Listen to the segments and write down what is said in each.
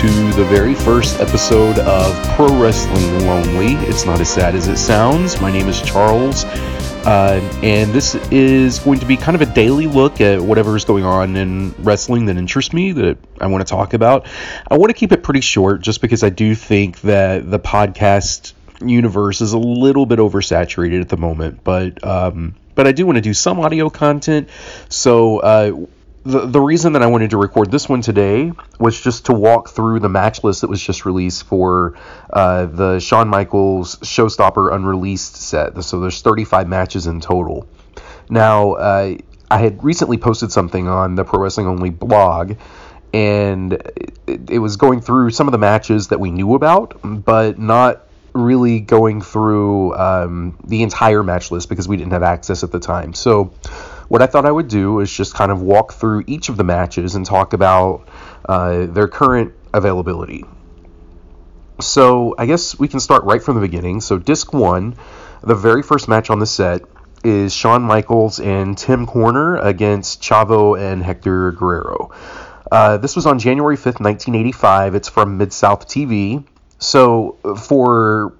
To the very first episode of Pro Wrestling Lonely. It's not as sad as it sounds. My name is Charles, uh, and this is going to be kind of a daily look at whatever is going on in wrestling that interests me, that I want to talk about. I want to keep it pretty short just because I do think that the podcast universe is a little bit oversaturated at the moment, but. Um, but I do want to do some audio content. So, uh, the, the reason that I wanted to record this one today was just to walk through the match list that was just released for uh, the Shawn Michaels Showstopper Unreleased set. So there's 35 matches in total. Now, uh, I had recently posted something on the Pro Wrestling Only blog, and it, it was going through some of the matches that we knew about, but not really going through um, the entire match list because we didn't have access at the time. So, what I thought I would do is just kind of walk through each of the matches and talk about uh, their current availability. So I guess we can start right from the beginning. So disc one, the very first match on the set is Shawn Michaels and Tim Horner against Chavo and Hector Guerrero. Uh, this was on January 5th, 1985. It's from Mid South TV. So for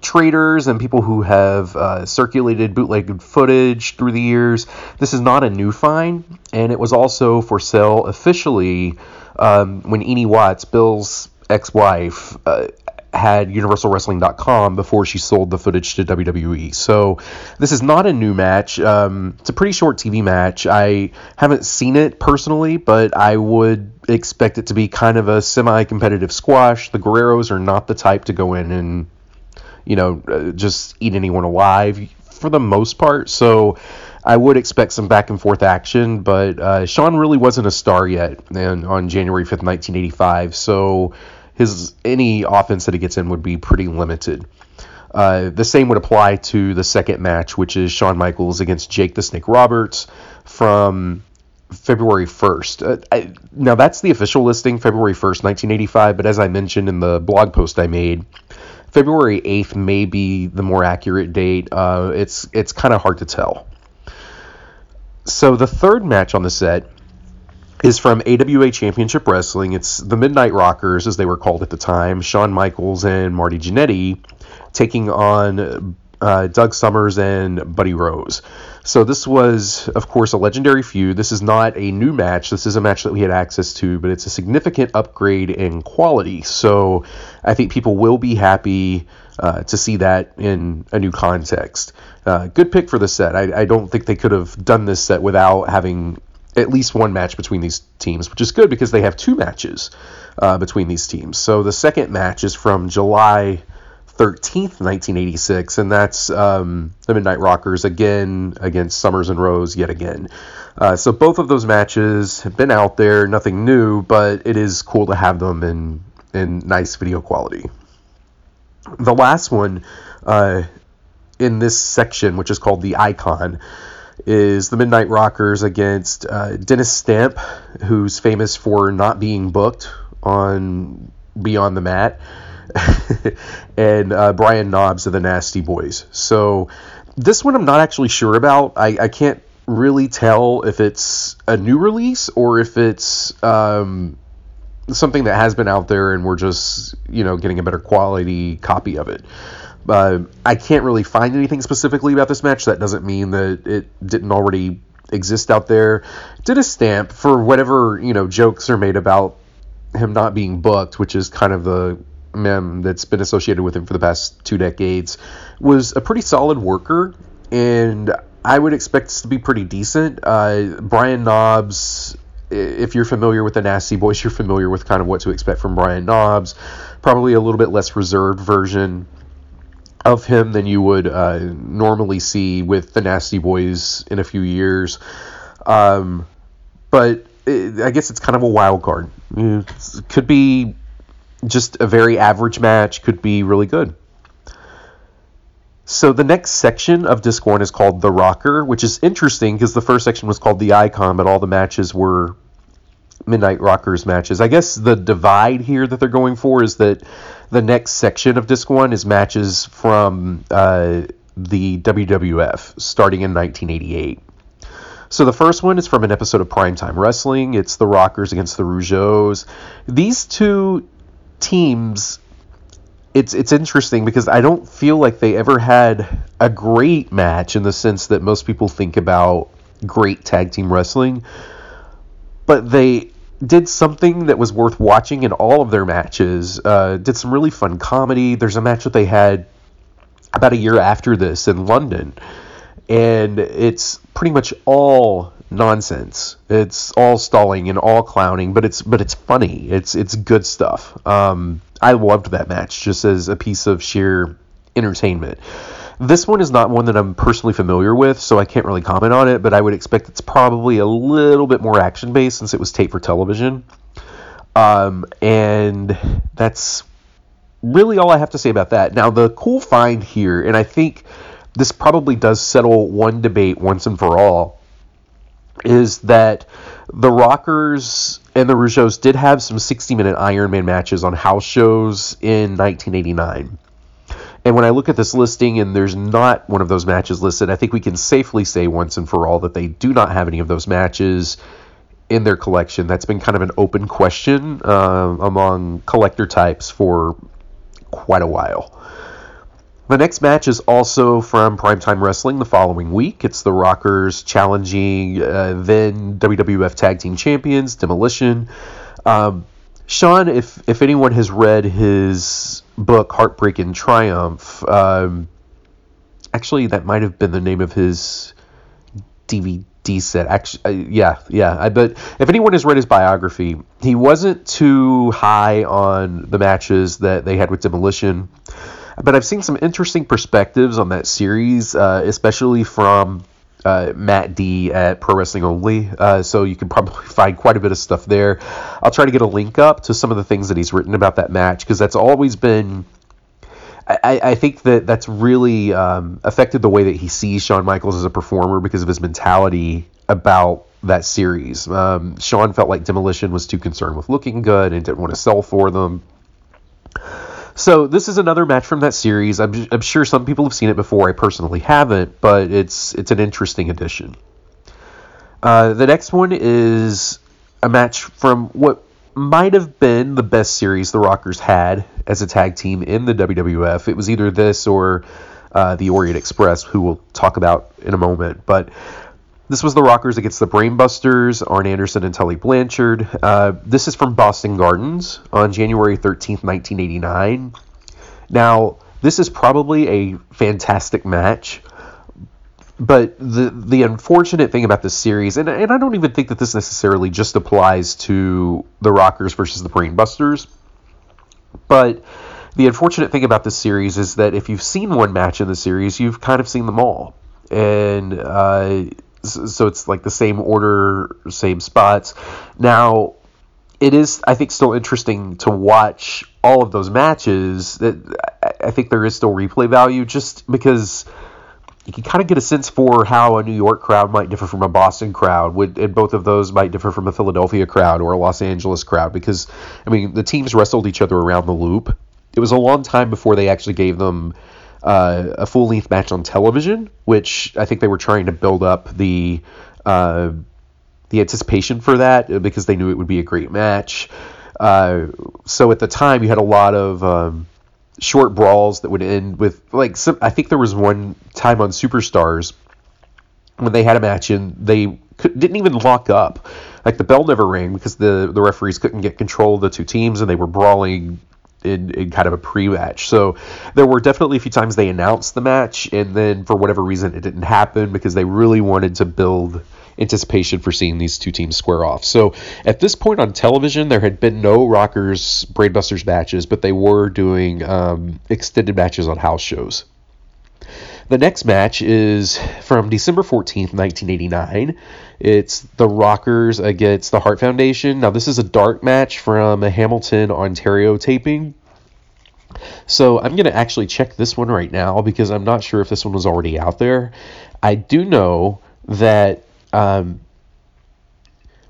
traders and people who have uh, circulated bootlegged footage through the years. This is not a new find, and it was also for sale officially um, when Ene Watts, Bill's ex-wife, uh, had UniversalWrestling.com before she sold the footage to WWE. So this is not a new match. Um, it's a pretty short TV match. I haven't seen it personally, but I would expect it to be kind of a semi-competitive squash. The Guerreros are not the type to go in and you know, uh, just eat anyone alive for the most part. So I would expect some back and forth action, but uh, Shawn really wasn't a star yet and on January 5th, 1985. So his any offense that he gets in would be pretty limited. Uh, the same would apply to the second match, which is Shawn Michaels against Jake the Snake Roberts from February 1st. Uh, I, now, that's the official listing, February 1st, 1985, but as I mentioned in the blog post I made, February 8th may be the more accurate date. Uh, it's it's kind of hard to tell. So the third match on the set is from AWA Championship Wrestling. It's the Midnight Rockers, as they were called at the time, Shawn Michaels and Marty Jannetty, taking on uh, Doug Summers and Buddy Rose. So this was, of course, a legendary feud. This is not a new match. This is a match that we had access to, but it's a significant upgrade in quality. So I think people will be happy uh, to see that in a new context. Uh, good pick for the set. I, I don't think they could have done this set without having at least one match between these teams, which is good because they have two matches uh, between these teams. So the second match is from July 13th, 1986, and that's um, the Midnight Rockers again against Summers and Rose yet again. Uh, so both of those matches have been out there, nothing new, but it is cool to have them in in nice video quality. The last one uh, in this section, which is called the Icon, is the Midnight Rockers against uh, Dennis Stamp, who's famous for not being booked on Beyond the Mat and uh, Brian Knobbs of the Nasty Boys. So this one I'm not actually sure about. I, I can't really tell if it's a new release or if it's um, something that has been out there and we're just you know getting a better quality copy of it. Uh, I can't really find anything specifically about this match. That doesn't mean that it didn't already exist out there. Dennis Stamp for whatever you know jokes are made about him not being booked, which is kind of the mem that's been associated with him for the past two decades, was a pretty solid worker, and I would expect this to be pretty decent. Uh, Brian Knobbs, if you're familiar with the Nasty Boys, you're familiar with kind of what to expect from Brian Knobbs. Probably a little bit less reserved version of him than you would uh, normally see with the Nasty Boys in a few years. Um, but it, I guess it's kind of a wild card. It could be just a very average match could be really good. So the next section of Disc 1 is called The Rocker, which is interesting because the first section was called The Icon, but all the matches were Midnight Rockers matches. I guess the divide here that they're going for is that the next section of Disc 1 is matches from uh, the WWF starting in 1988. So the first one is from an episode of Primetime Wrestling. It's the Rockers against the Rougeaus. These two teams it's it's interesting because I don't feel like they ever had a great match in the sense that most people think about great tag team wrestling. But they did something that was worth watching in all of their matches. Uh, did some really fun comedy. There's a match that they had about a year after this in London, and it's pretty much all nonsense. It's all stalling and all clowning, but it's but it's funny. It's it's good stuff. Um, I loved that match just as a piece of sheer entertainment. This one is not one that I'm personally familiar with, so I can't really comment on it, but I would expect it's probably a little bit more action based since it was taped for television. Um, and that's really all I have to say about that. Now, the cool find here, and I think this probably does settle one debate once and for all, is that the Rockers and the Rougeaus did have some 60 minute Iron Man matches on house shows in 1989. And when I look at this listing and there's not one of those matches listed, I think we can safely say once and for all that they do not have any of those matches in their collection. That's been kind of an open question uh, among collector types for quite a while. The next match is also from Primetime Wrestling the following week. It's the Rockers challenging uh, then WWF Tag Team Champions Demolition. Um, Shawn, if if anyone has read his book Heartbreak and Triumph, um, actually that might have been the name of his DVD set. Actually, uh, yeah, yeah. I but if anyone has read his biography, he wasn't too high on the matches that they had with Demolition but I've seen some interesting perspectives on that series, uh, especially from uh, Matt D at Pro Wrestling Only. Uh, so you can probably find quite a bit of stuff there. I'll try to get a link up to some of the things that he's written about that match because that's always been. I, I think that that's really um, affected the way that he sees Shawn Michaels as a performer because of his mentality about that series. Um, Shawn felt like Demolition was too concerned with looking good and didn't want to sell for them. So this is another match from that series. I'm, I'm sure some people have seen it before. I personally haven't, but it's it's an interesting addition. Uh, the next one is a match from what might have been the best series the Rockers had as a tag team in the WWF. It was either this or uh, the Orient Express, who we'll talk about in a moment. But this was the Rockers against the Brainbusters, Arn Anderson and Tully Blanchard. Uh, this is from Boston Gardens on January 13th, 1989. Now, this is probably a fantastic match, but the the unfortunate thing about this series, and, and I don't even think that this necessarily just applies to the Rockers versus the Brainbusters, but the unfortunate thing about this series is that if you've seen one match in the series, you've kind of seen them all. And uh, so it's like the same order, same spots. Now, it is I think still interesting to watch all of those matches. That I think there is still replay value just because you can kind of get a sense for how a New York crowd might differ from a Boston crowd, and both of those might differ from a Philadelphia crowd or a Los Angeles crowd because I mean the teams wrestled each other around the loop. It was a long time before they actually gave them uh, a full length match on television, which I think they were trying to build up the uh, the anticipation for that because they knew it would be a great match. Uh, so at the time, you had a lot of um, short brawls that would end with like some, I think there was one time on Superstars when they had a match and they could, didn't even lock up. Like the bell never rang because the the referees couldn't get control of the two teams and they were brawling in, in kind of a pre-match. So there were definitely a few times they announced the match, and then for whatever reason it didn't happen because they really wanted to build anticipation for seeing these two teams square off. So at this point on television, there had been no Rockers Brainbusters matches, but they were doing um, extended matches on house shows. The next match is from December 14th, 1989. It's the Rockers against the Hart Foundation. Now, this is a dark match from a Hamilton, Ontario taping. So I'm going to actually check this one right now because I'm not sure if this one was already out there. I do know that, um,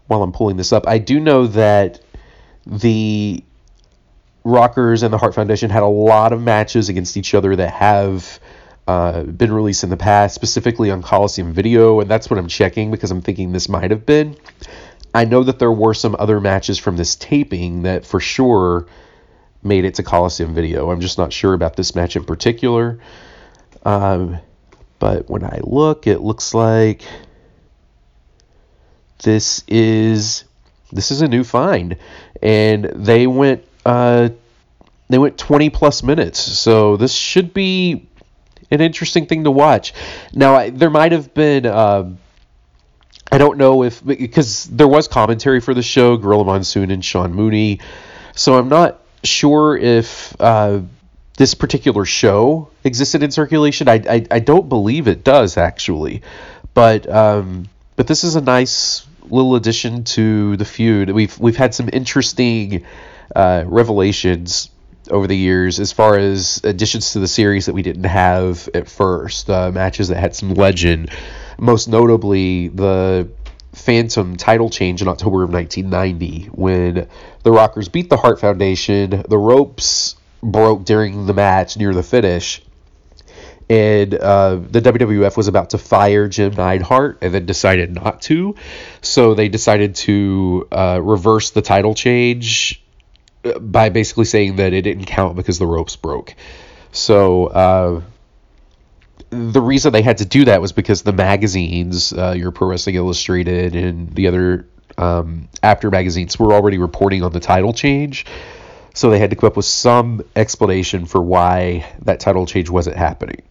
while I'm pulling this up, I do know that the Rockers and the Hart Foundation had a lot of matches against each other that have uh, been released in the past, specifically on Coliseum Video, and that's what I'm checking because I'm thinking this might have been. I know that there were some other matches from this taping that for sure made it to Coliseum Video. I'm just not sure about this match in particular. Um, but when I look, it looks like this is this is a new find, and they went uh, they went 20 plus minutes. So this should be an interesting thing to watch. Now I, there might have been. Um, I don't know if because there was commentary for the show, Gorilla Monsoon and Sean Mooney, so I'm not sure if uh, this particular show existed in circulation. I, I, I don't believe it does actually, but um, but this is a nice little addition to the feud. We've we've had some interesting uh, revelations over the years as far as additions to the series that we didn't have at first. Uh, matches that had some legend, most notably the Phantom title change in October of 1990 when the Rockers beat the Hart Foundation. The ropes broke during the match near the finish. And uh, the WWF was about to fire Jim Neidhart and then decided not to. So they decided to uh, reverse the title change by basically saying that it didn't count because the ropes broke. So uh, the reason they had to do that was because the magazines, uh, your Pro Wrestling Illustrated and the other um, Apter magazines, were already reporting on the title change. So they had to come up with some explanation for why that title change wasn't happening.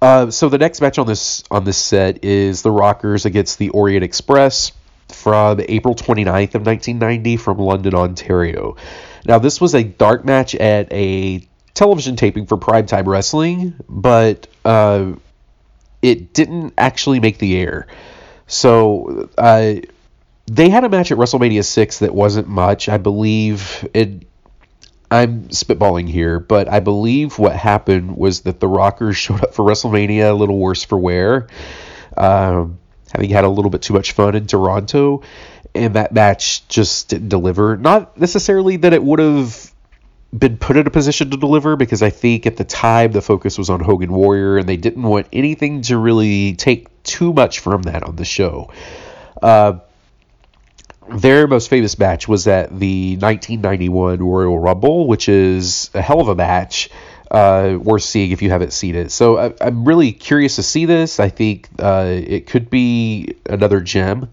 Uh, so the next match on this on this set is the Rockers against the Orient Express from April 29th of 1990 from London, Ontario. Now this was a dark match at a television taping for Primetime Wrestling, but uh, it didn't actually make the air. So uh, they had a match at WrestleMania 6 that wasn't much. I believe it I'm spitballing here, but I believe what happened was that the Rockers showed up for WrestleMania a little worse for wear, um, having had a little bit too much fun in Toronto, and that match just didn't deliver. Not necessarily that it would have been put in a position to deliver, because I think at the time the focus was on Hogan Warrior, and they didn't want anything to really take too much from that on the show. Uh, their most famous match was at the 1991 Royal Rumble, which is a hell of a match. Uh, worth seeing if you haven't seen it. So I, am really curious to see this. I think uh, it could be another gem,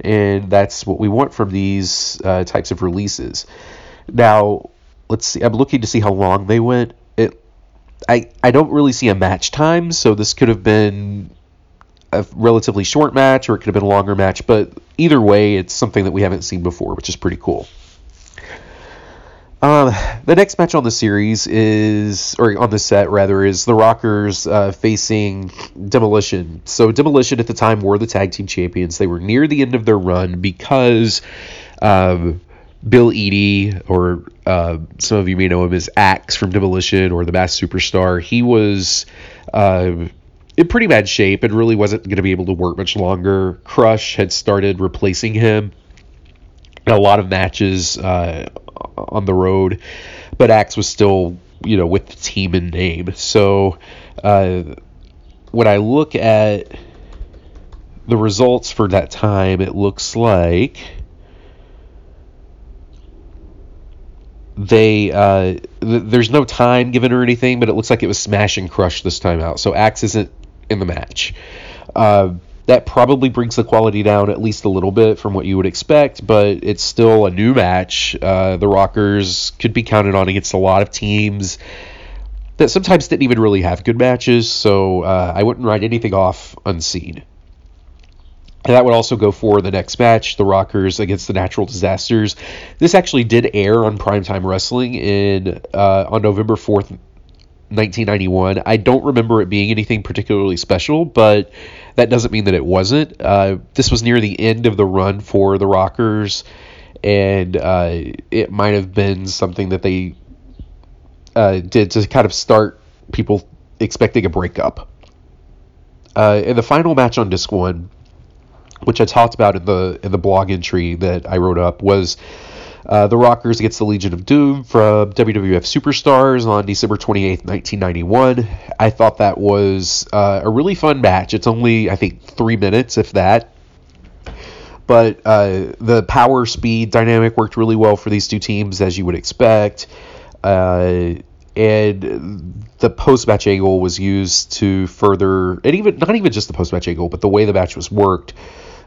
and that's what we want from these uh, types of releases. Now, let's see. I'm looking to see how long they went. It, I I don't really see a match time, so this could have been a relatively short match or it could have been a longer match, but either way, it's something that we haven't seen before, which is pretty cool. Um, the next match on the series is, or on the set rather, is the Rockers uh, facing Demolition. So Demolition at the time were the tag team champions. They were near the end of their run because um, Bill Eadie, or uh, some of you may know him as Axe from Demolition or the Masked Superstar, he was uh, in pretty bad shape and really wasn't going to be able to work much longer. Crush had started replacing him in a lot of matches uh, on the road, but Axe was still, you know, with the team in name. So uh, when I look at the results for that time, it looks like they uh, th- there's no time given or anything, but it looks like it was smash and crush this time out. So Axe isn't in the match. Uh, that probably brings the quality down at least a little bit from what you would expect, but it's still a new match. Uh, the Rockers could be counted on against a lot of teams that sometimes didn't even really have good matches, so uh, I wouldn't write anything off unseen. And that would also go for the next match, the Rockers against the Natural Disasters. This actually did air on Primetime Wrestling in uh, on November fourth, 1991. I don't remember it being anything particularly special, but that doesn't mean that it wasn't. Uh, this was near the end of the run for the Rockers, and uh, it might have been something that they uh, did to kind of start people expecting a breakup. Uh, in the final match on disc one, which I talked about in the in the blog entry that I wrote up, was Uh, the Rockers against the Legion of Doom from WWF Superstars on December 28th, 1991. I thought that was uh, a really fun match. It's only, I think, three minutes, if that. But uh, the power speed dynamic worked really well for these two teams, as you would expect. Uh, and the post match angle was used to further, and even not even just the post match angle, but the way the match was worked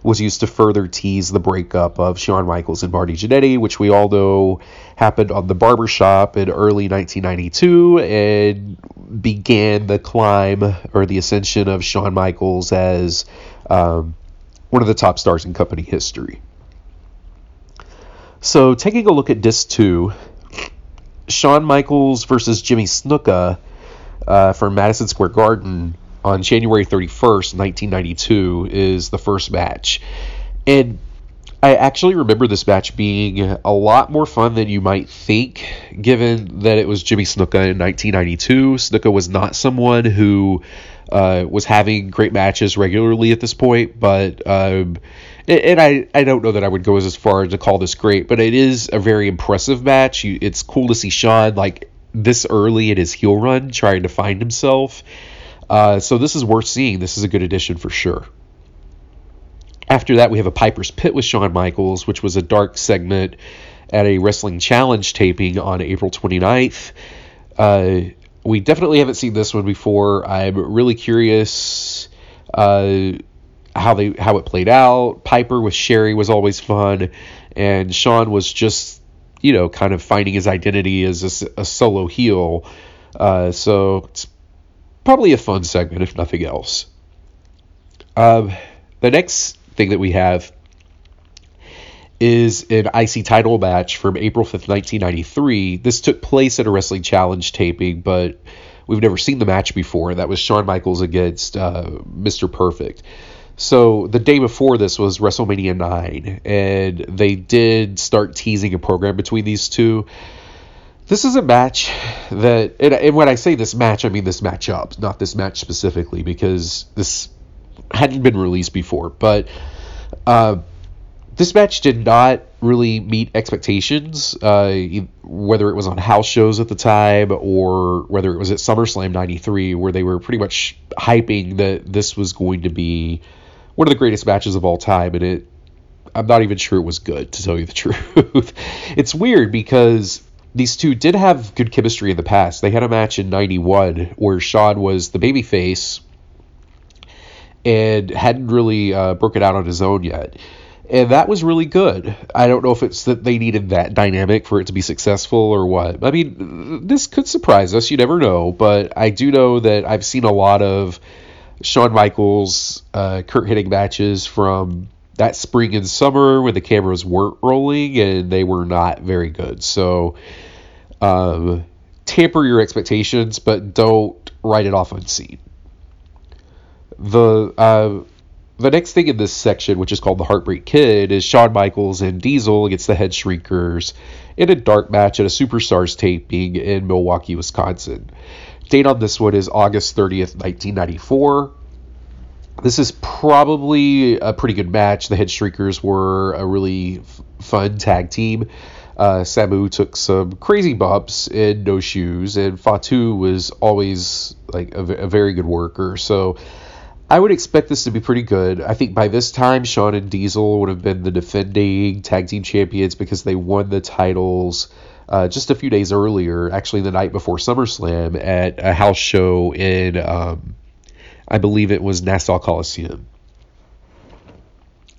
was used to further tease the breakup of Shawn Michaels and Marty Jannetty, which we all know happened on the barbershop in early 1992 and began the climb or the ascension of Shawn Michaels as um, one of the top stars in company history. So, taking a look at Disc 2, Shawn Michaels versus Jimmy Snuka uh, from Madison Square Garden on January 31st, 1992, is the first match. And I actually remember this match being a lot more fun than you might think, given that it was Jimmy Snuka in 1992. Snuka was not someone who uh, was having great matches regularly at this point, but. Um, and I, I don't know that I would go as far to call this great, but it is a very impressive match. You, it's cool to see Shawn like this early in his heel run trying to find himself. Uh, so this is worth seeing. This is a good addition for sure. After that, we have a Piper's Pit with Shawn Michaels, which was a dark segment at a Wrestling Challenge taping on April 29th. Uh, we definitely haven't seen this one before. I'm really curious uh, how they how it played out. Piper with Sherri was always fun, and Shawn was just you know kind of finding his identity as a, a solo heel. Uh, so it's probably a fun segment if nothing else. Um, the next thing that we have is an IC title match from April 5th, 1993. This took place at a Wrestling Challenge taping, but we've never seen the match before. That was Shawn Michaels against uh, Mr. Perfect. So the day before this was WrestleMania 9, and they did start teasing a program between these two. This is a match that, and, and when I say this match, I mean this matchup, not this match specifically, because this hadn't been released before. But uh, this match did not really meet expectations, uh, whether it was on house shows at the time or whether it was at SummerSlam 93, where they were pretty much hyping that this was going to be one of the greatest matches of all time. And it, I'm not even sure it was good, to tell you the truth. it's weird because these two did have good chemistry in the past. They had a match in 91 where Shawn was the babyface and hadn't really uh, broken out on his own yet. And that was really good. I don't know if it's that they needed that dynamic for it to be successful or what. I mean, this could surprise us. You never know. But I do know that I've seen a lot of Shawn Michaels, uh, Curt Hennig matches from that spring and summer when the cameras weren't rolling and they were not very good. So um, tamper your expectations, but don't write it off unseen. The uh, the next thing in this section, which is called the Heartbreak Kid, is Shawn Michaels and Diesel against the Head Shrinkers in a dark match at a Superstars taping in Milwaukee, Wisconsin. Date on this one is August 30th, 1994. This is probably a pretty good match. The Head Shrinkers were a really f- fun tag team. Uh, Samu took some crazy bumps in no shoes, and Fatu was always like a, a, very good worker. So I would expect this to be pretty good. I think by this time, Shawn and Diesel would have been the defending tag team champions because they won the titles uh, just a few days earlier, actually the night before SummerSlam, at a house show in. Um, I believe it was Nassau Coliseum.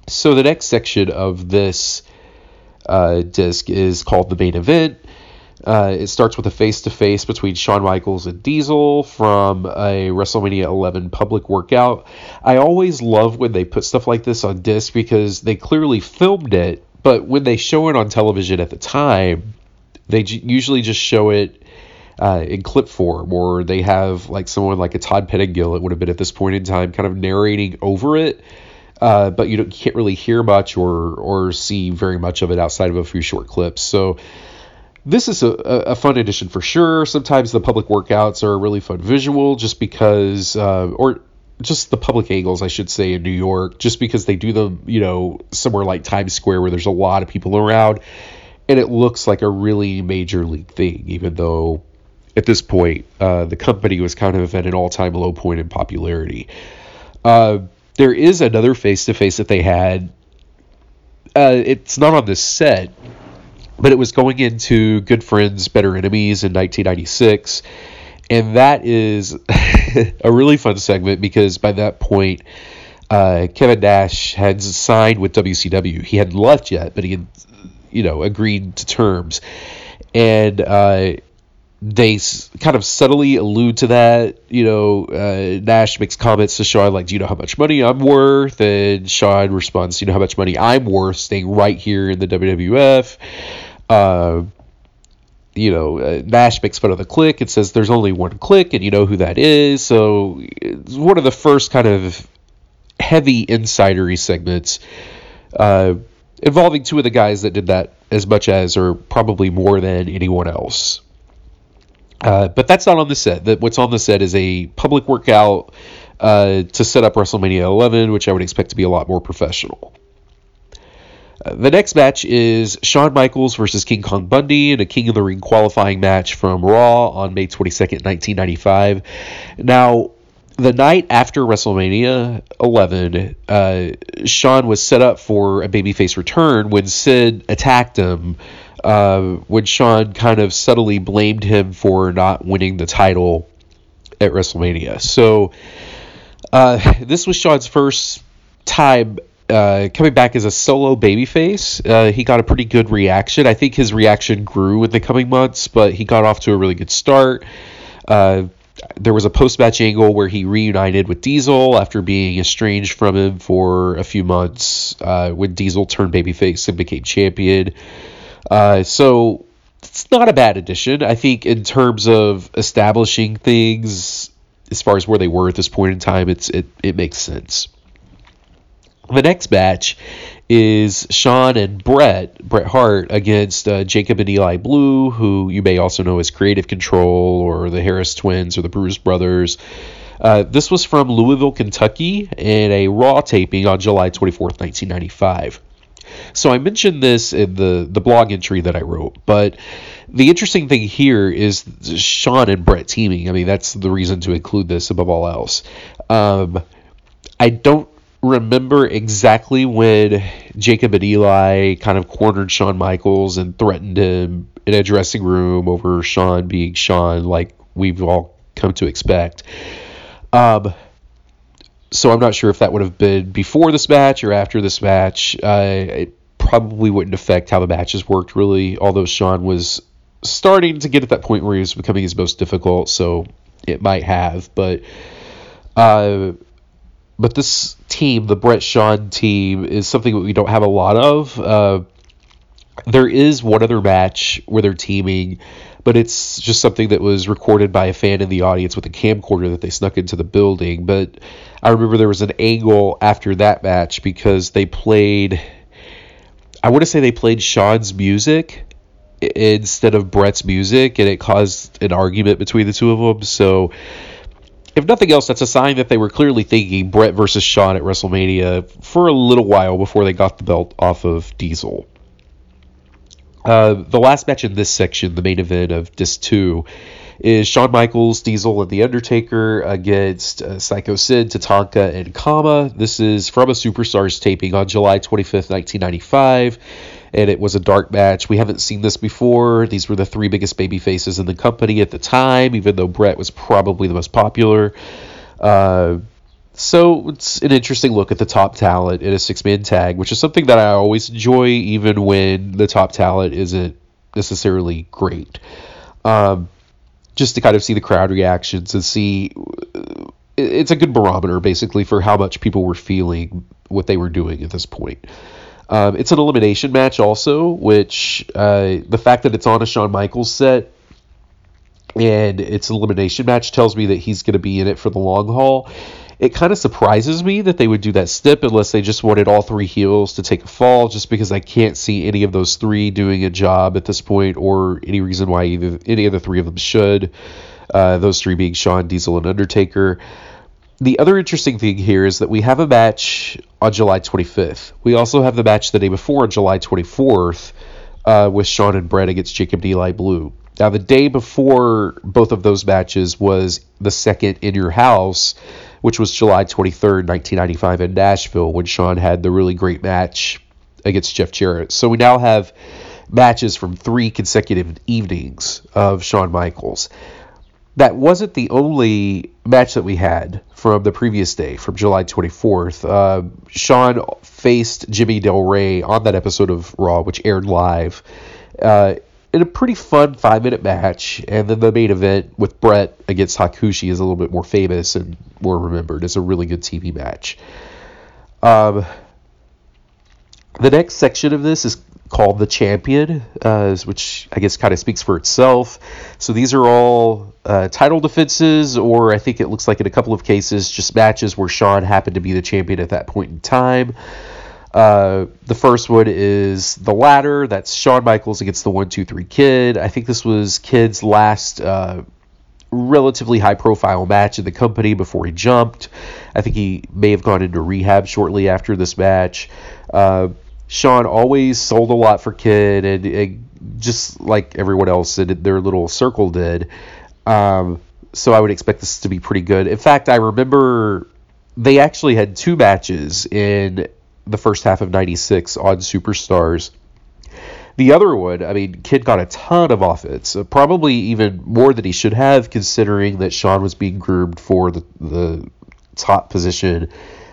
So the next section of this uh, disc is called the main event. Uh, it starts with a face to face between Shawn Michaels and Diesel from a WrestleMania 11 public workout. I always love when they put stuff like this on disc because they clearly filmed it, but when they show it on television at the time, they usually just show it uh, in clip form, or they have like someone like a Todd Pettengill, it would have been at this point in time, kind of narrating over it. Uh, but you can't really hear much or or see very much of it outside of a few short clips. So this is a, a fun addition for sure. Sometimes the public workouts are a really fun visual, just because, uh, or just the public angles, I should say, in New York, just because they do them, you know, somewhere like Times Square where there's a lot of people around and it looks like a really major league thing, even though at this point uh, the company was kind of at an all-time low point in popularity. Uh, there is another face-to-face that they had. Uh, it's not on this set, but it was going into Good Friends, Better Enemies in 1996. And that is a really fun segment because by that point, uh, Kevin Nash had signed with WCW. He hadn't left yet, but he had, you know, agreed to terms. And uh, they kind of subtly allude to that. You know, uh, Nash makes comments to Shawn like, "Do you know how much money I'm worth?" And Shawn responds, "Do you know how much money I'm worth staying right here in the WWF?" Uh, you know, uh, Nash makes fun of the Kliq and says there's only one Kliq, and you know who that is. So it's one of the first kind of heavy insidery segments uh, involving two of the guys that did that as much as, or probably more than anyone else. Uh, but that's not on the set. That what's on the set is a public workout uh, to set up WrestleMania 11, which I would expect to be a lot more professional. Uh, the next match is Shawn Michaels versus King Kong Bundy in a King of the Ring qualifying match from Raw on May 22nd, 1995. Now, the night after WrestleMania 11, uh, Shawn was set up for a babyface return when Sid attacked him uh, when Shawn kind of subtly blamed him for not winning the title at WrestleMania. So uh, this was Shawn's first time uh, coming back as a solo babyface. Uh, he got a pretty good reaction. I think his reaction grew in the coming months, but he got off to a really good start. Uh, there was a post match angle where he reunited with Diesel after being estranged from him for a few months uh, when Diesel turned babyface and became champion. Uh, so it's not a bad addition. I think in terms of establishing things as far as where they were at this point in time, it's it, it makes sense. The next match is Shawn and Bret, Bret Hart, against uh, Jacob and Eli Blu, who you may also know as Creative Control or the Harris Twins or the Bruise Brothers. Uh, this was from Louisville, Kentucky, in a Raw taping on July 24th, 1995. So I mentioned this in the the blog entry that I wrote, but the interesting thing here is Shawn and Bret teaming. I mean, that's the reason to include this above all else. Um, I don't remember exactly when Jacob and Eli kind of cornered Shawn Michaels and threatened him in a dressing room over Shawn being Shawn, like we've all come to expect. Um, so I'm not sure if that would have been before this match or after this match. Uh, it probably wouldn't affect how the matches worked really, although Shawn was starting to get at that point where he was becoming his most difficult, so it might have. But uh, but this team, the Bret Shawn team, is something that we don't have a lot of. Uh, there is one other match where they're teaming but it's just something that was recorded by a fan in the audience with a camcorder that they snuck into the building. But I remember there was an angle after that match because they played, I want to say they played Shawn's music instead of Bret's music, and it caused an argument between the two of them. So, if nothing else, that's a sign that they were clearly thinking Bret versus Shawn at WrestleMania for a little while before they got the belt off of Diesel. Uh, the last match in this section, the main event of Disc 2, is Shawn Michaels, Diesel, and The Undertaker against uh, Psycho Sid, Tatanka, and Kama. This is from a Superstars taping on July 25th, 1995, and it was a dark match. We haven't seen this before. These were the three biggest baby faces in the company at the time, even though Bret was probably the most popular. Uh, so it's an interesting look at the top talent in a six man tag, which is something that I always enjoy, even when the top talent isn't necessarily great. Um, just to kind of see the crowd reactions and see it's a good barometer basically for how much people were feeling what they were doing at this point. Um, it's an elimination match also, which uh, the fact that it's on a Shawn Michaels set and it's an elimination match tells me that he's going to be in it for the long haul it kind of surprises me that they would do that stip unless they just wanted all three heels to take a fall, just because I can't see any of those three doing a job at this point, or any reason why either any of the three of them should. Uh, those three being Shawn, Diesel, and Undertaker. The other interesting thing here is that we have a match on July 25th. We also have the match the day before on July 24th uh, with Shawn and Bret against Jacob and Eli Blu. Now, the day before both of those matches was the second in your house, which was July 23rd, 1995, in Nashville, when Shawn had the really great match against Jeff Jarrett. So we now have matches from three consecutive evenings of Shawn Michaels. That wasn't the only match that we had from the previous day, from July 24th. Uh, faced Jimmy Del Rey on that episode of Raw, which aired live. Uh, in a pretty fun five minute match. And then the main event with Bret against Hakushi is a little bit more famous and more remembered. It's a really good TV match. Um, the next section of this is called the champion, uh, which I guess kind of speaks for itself. So these are all uh, title defenses, or I think it looks like in a couple of cases, just matches where Shawn happened to be the champion at that point in time. Uh, the first one is the ladder. That's Shawn Michaels against the One Two Three Kid. I think this was Kid's last uh, relatively high profile match in the company before he jumped. I think he may have gone into rehab shortly after this match. Uh, Shawn always sold a lot for Kid, and, and just like everyone else in their little circle did. Um, so I would expect this to be pretty good. In fact, I remember they actually had two matches in the first half of 96 on Superstars. The other one, I mean, Kid got a ton of offense, uh, probably even more than he should have, considering that Shawn was being groomed for the, the top position,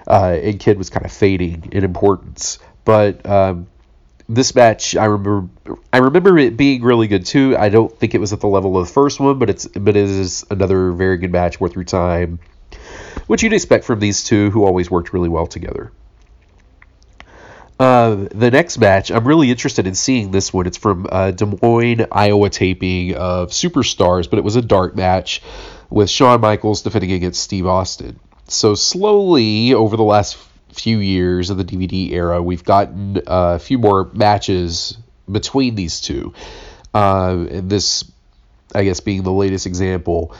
uh, and Kid was kind of fading in importance. But um, this match, I remember, I remember it being really good too. I don't think it was at the level of the first one, but it's but it is another very good match worth your time, which you'd expect from these two who always worked really well together. Uh, the next match, I'm really interested in seeing this one. It's from uh, Des Moines, Iowa taping of Superstars, but it was a dark match with Shawn Michaels defending against Steve Austin. So slowly over the last few years of the DVD era, we've gotten uh, a few more matches between these two. Uh, and this, I guess, being the latest example.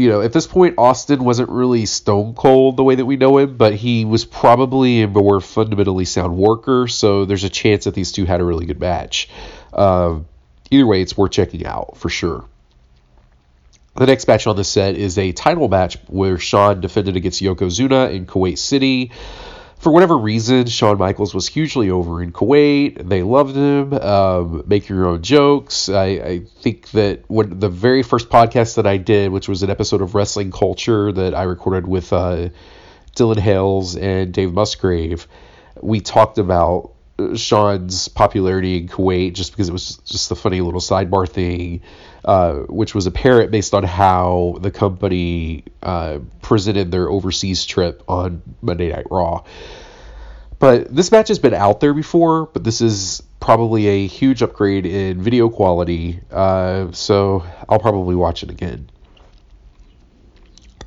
You know, at this point, Austin wasn't really stone cold the way that we know him, but he was probably a more fundamentally sound worker. So there's a chance that these two had a really good match. Uh, either way, it's worth checking out for sure. The next match on the set is a title match where Shawn defended against Yokozuna in Kuwait City for whatever reason, Shawn Michaels was hugely over in Kuwait. They loved him. Um, make your own jokes. I, I, think that when the very first podcast that I did, which was an episode of Wrestling Culture that I recorded with uh, Dylan Hales and Dave Musgrave, we talked about Shawn's popularity in Kuwait just because it was just a funny little sidebar thing, uh, which was a parrot based on how the company uh, presented their overseas trip on Monday Night Raw. But this match has been out there before, but this is probably a huge upgrade in video quality, uh, so I'll probably watch it again.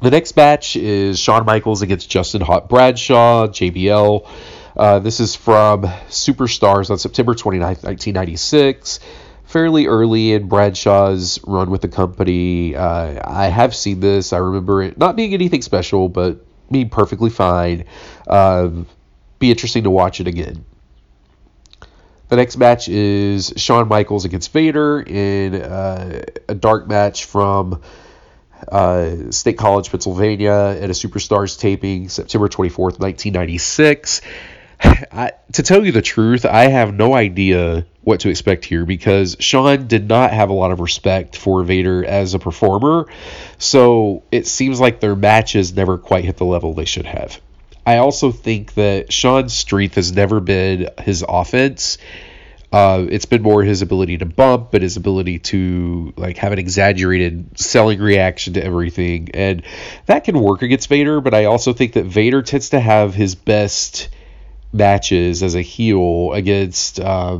The next match is Shawn Michaels against Justin Hawk Bradshaw, JBL. Uh, this is from Superstars on September 29th, 1996. Fairly early in Bradshaw's run with the company. Uh, I have seen this. I remember it not being anything special, but being perfectly fine. Uh, be interesting to watch it again. The next match is Shawn Michaels against Vader in uh, a dark match from uh, State College, Pennsylvania, at a Superstars taping September 24th, 1996. I, to tell you the truth, I have no idea what to expect here because Shawn did not have a lot of respect for Vader as a performer, so it seems like their matches never quite hit the level they should have. I also think that Shawn's strength has never been his offense. Uh, it's been more his ability to bump, but his ability to like have an exaggerated selling reaction to everything, and that can work against Vader. But I also think that Vader tends to have his best matches as a heel against uh,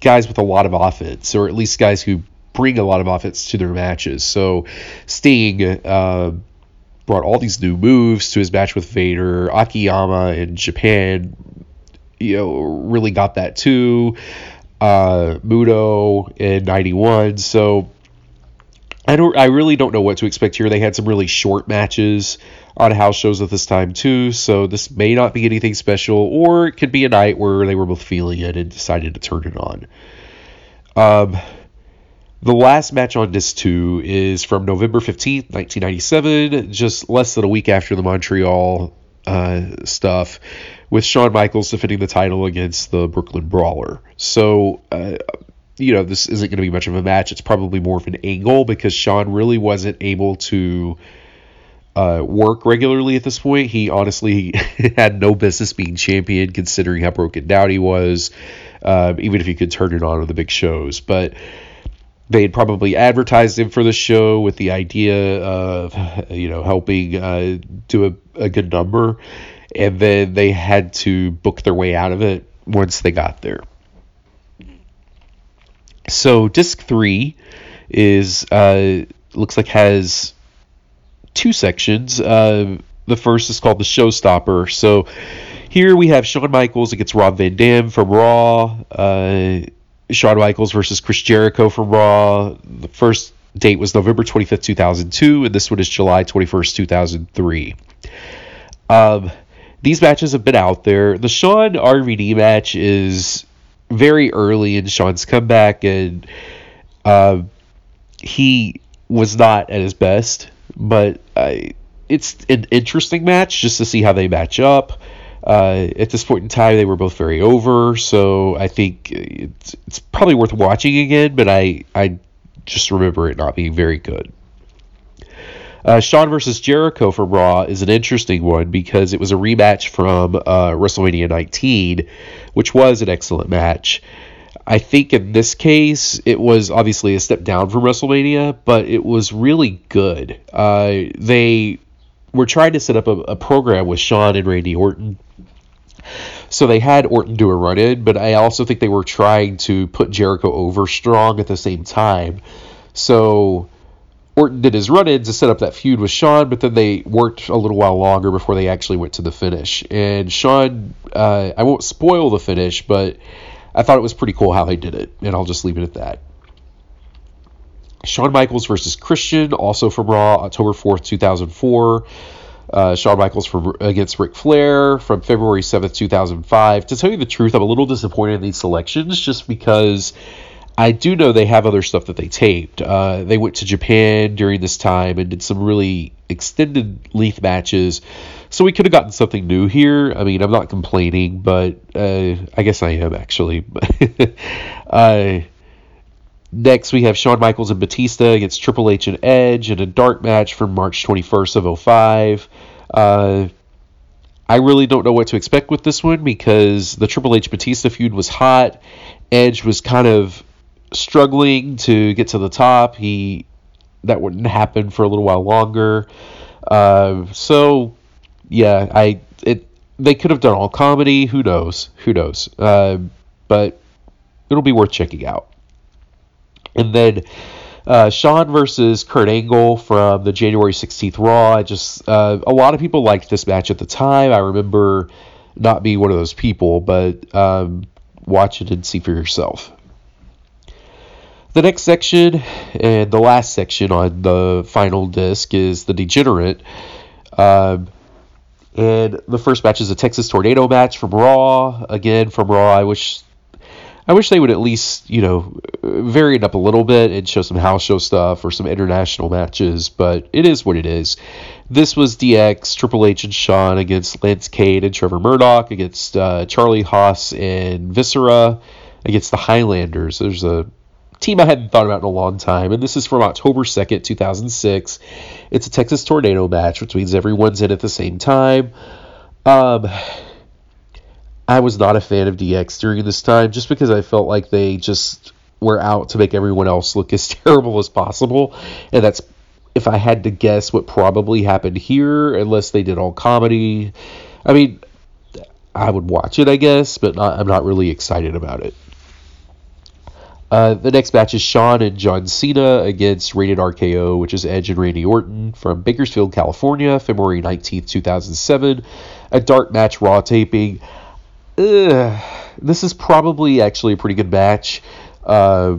guys with a lot of offense, or at least guys who bring a lot of offense to their matches. So Sting uh, brought all these new moves to his match with Vader. Akiyama in Japan, you know, really got that too. Uh, Muto in '91. So I don't. I really don't know what to expect here. They had some really short matches on house shows at this time too, so this may not be anything special, or it could be a night where they were both feeling it and decided to turn it on. Um, the last match on disc two is from November 15th, 1997, just less than a week after the Montreal uh, stuff, with Shawn Michaels defending the title against the Brooklyn Brawler. So, uh, you know, this isn't going to be much of a match. It's probably more of an angle because Shawn really wasn't able to uh, work regularly at this point. He honestly had no business being champion considering how broken down he was, uh, even if he could turn it on with the big shows. But they had probably advertised him for the show with the idea of, you know, helping uh, do a, a good number. And then they had to book their way out of it once they got there. So disc three is uh, looks like has two sections. Uh, the first is called the Showstopper. So here we have Shawn Michaels against Rob Van Dam from Raw. Uh, Shawn Michaels versus Chris Jericho from Raw. The first date was November 25th, 2002, and this one is July 21st, 2003. Um, these matches have been out there. The Shawn RVD match is very early in Shawn's comeback, and uh, he was not at his best but uh, it's an interesting match just to see how they match up. Uh, at this point in time, they were both very over, so I think it's, it's probably worth watching again. But I I just remember it not being very good. Uh, Shawn versus Jericho for Raw is an interesting one because it was a rematch from uh, WrestleMania 19, which was an excellent match. I think in this case, it was obviously a step down from WrestleMania, but it was really good. Uh, they were trying to set up a, a, program with Shawn and Randy Orton. So they had Orton do a run in, but I also think they were trying to put Jericho over strong at the same time. So Orton did his run in to set up that feud with Shawn, but then they worked a little while longer before they actually went to the finish. And Shawn, uh, I won't spoil the finish, but I thought it was pretty cool how they did it, and I'll just leave it at that. Shawn Michaels versus Christian, also from Raw, October 4th, 2004. Uh, Shawn Michaels from, against Ric Flair from February 7th, 2005. To tell you the truth, I'm a little disappointed in these selections just because I do know they have other stuff that they taped. Uh, they went to Japan during this time and did some really extended length matches so we could have gotten something new here. I mean, I'm not complaining, but uh, I guess I am actually. uh, next, we have Shawn Michaels and Batista against Triple H and Edge in a dark match from March 21st of 05. Uh, I really don't know what to expect with this one because the Triple H Batista feud was hot. Edge was kind of struggling to get to the top. He that wouldn't happen for a little while longer. Uh, so yeah, I it they could have done all comedy. Who knows? Who knows? Uh, but it'll be worth checking out. And then uh, Shawn versus Kurt Angle from the January 16th Raw. I just uh, a lot of people liked this match at the time. I remember not being one of those people, but um, watch it and see for yourself. The next section and the last section on the final disc is the Degenerate. Um, and the first match is a Texas Tornado match from Raw. Again, from Raw, I wish I wish they would at least, you know, vary it up a little bit and show some house show stuff or some international matches, but it is what it is. This was DX, Triple H, and Shawn against Lance Cade and Trevor Murdoch, against uh, Charlie Haas and Viscera, against the Highlanders. There's a team I hadn't thought about in a long time, and this is from October 2nd, 2006. It's a Texas Tornado match, which means everyone's in at the same time. Um, I was not a fan of DX during this time just because I felt like they just were out to make everyone else look as terrible as possible. And that's, if I had to guess, what probably happened here, unless they did all comedy. I mean, I would watch it, I guess, but not, I'm not really excited about it. Uh, the next match is Shawn and John Cena against Rated RKO, which is Edge and Randy Orton from Bakersfield, California, February 19th, 2007. A dark match Raw taping. Ugh, this is probably actually a pretty good match. Uh,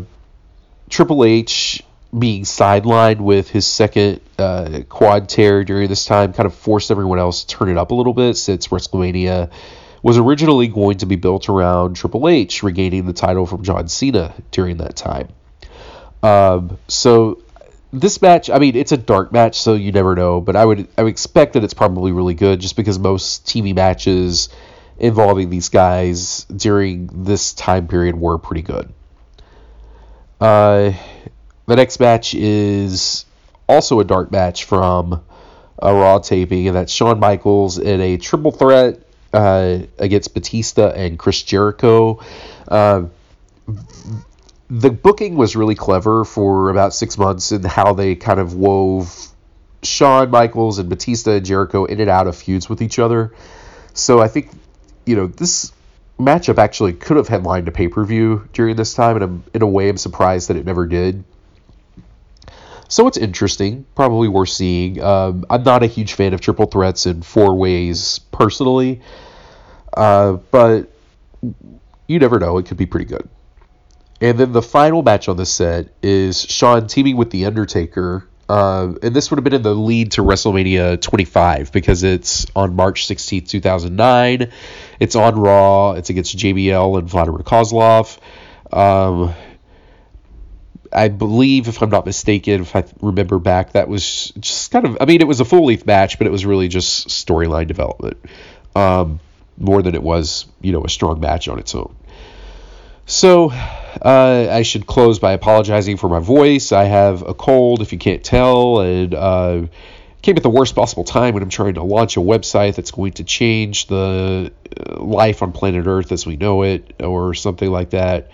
Triple H being sidelined with his second uh, quad tear during this time kind of forced everyone else to turn it up a little bit since WrestleMania was originally going to be built around Triple H regaining the title from John Cena during that time. Um, so this match, I mean, it's a dark match, so you never know, but I would I would expect that it's probably really good just because most TV matches involving these guys during this time period were pretty good. Uh, the next match is also a dark match from a Raw taping, and that's Shawn Michaels in a triple threat uh, against Batista and Chris Jericho. Uh, the booking was really clever for about six months in how they kind of wove Shawn Michaels and Batista and Jericho in and out of feuds with each other. So I think, you know, this matchup actually could have headlined a pay per view during this time, and I'm, in a way, I'm surprised that it never did. So it's interesting, probably worth seeing. Um, I'm not a huge fan of triple threats in four ways personally, uh, but you never know; it could be pretty good. And then the final match on the set is Shawn teaming with The Undertaker. Uh, and this would have been in the lead to WrestleMania 25 because it's on March 16, 2009. It's on Raw. It's against JBL and Vladimir Kozlov. Um, I believe, if I'm not mistaken, if I remember back, that was just kind of, I mean, it was a full leaf match, but it was really just storyline development um, more than it was, you know, a strong match on its own. So, uh, I should close by apologizing for my voice. I have a cold, if you can't tell, and uh, came at the worst possible time when I'm trying to launch a website that's going to change the uh, life on planet Earth as we know it, or something like that.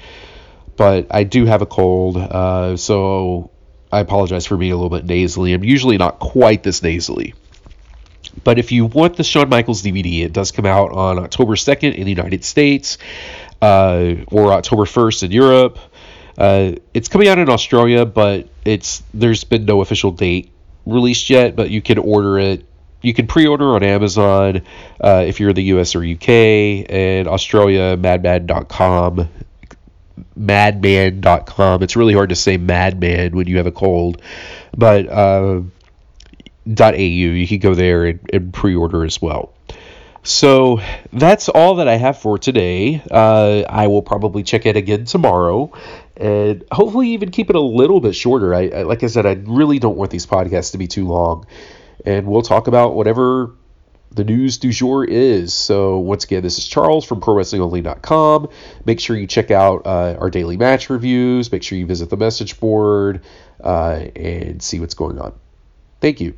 But I do have a cold, uh, so I apologize for being a little bit nasally. I'm usually not quite this nasally. But if you want the Shawn Michaels DVD, it does come out on October 2nd in the United States uh, or October 1st in Europe. Uh, it's coming out in Australia, but it's there's been no official date released yet. But you can order it. You can pre-order on Amazon uh, if you're in the US or UK and Australia. Madman.com, Madman.com. It's really hard to say Madman when you have a cold, but uh, .au. You can go there and, and pre-order as well. So that's all that I have for today. Uh, I will probably check it again tomorrow, and hopefully even keep it a little bit shorter. I, I like I said, I really don't want these podcasts to be too long, and we'll talk about whatever the news du jour is. So once again, this is Charles from ProWrestlingOnly.com. Make sure you check out uh, our daily match reviews. Make sure you visit the message board uh, and see what's going on. Thank you.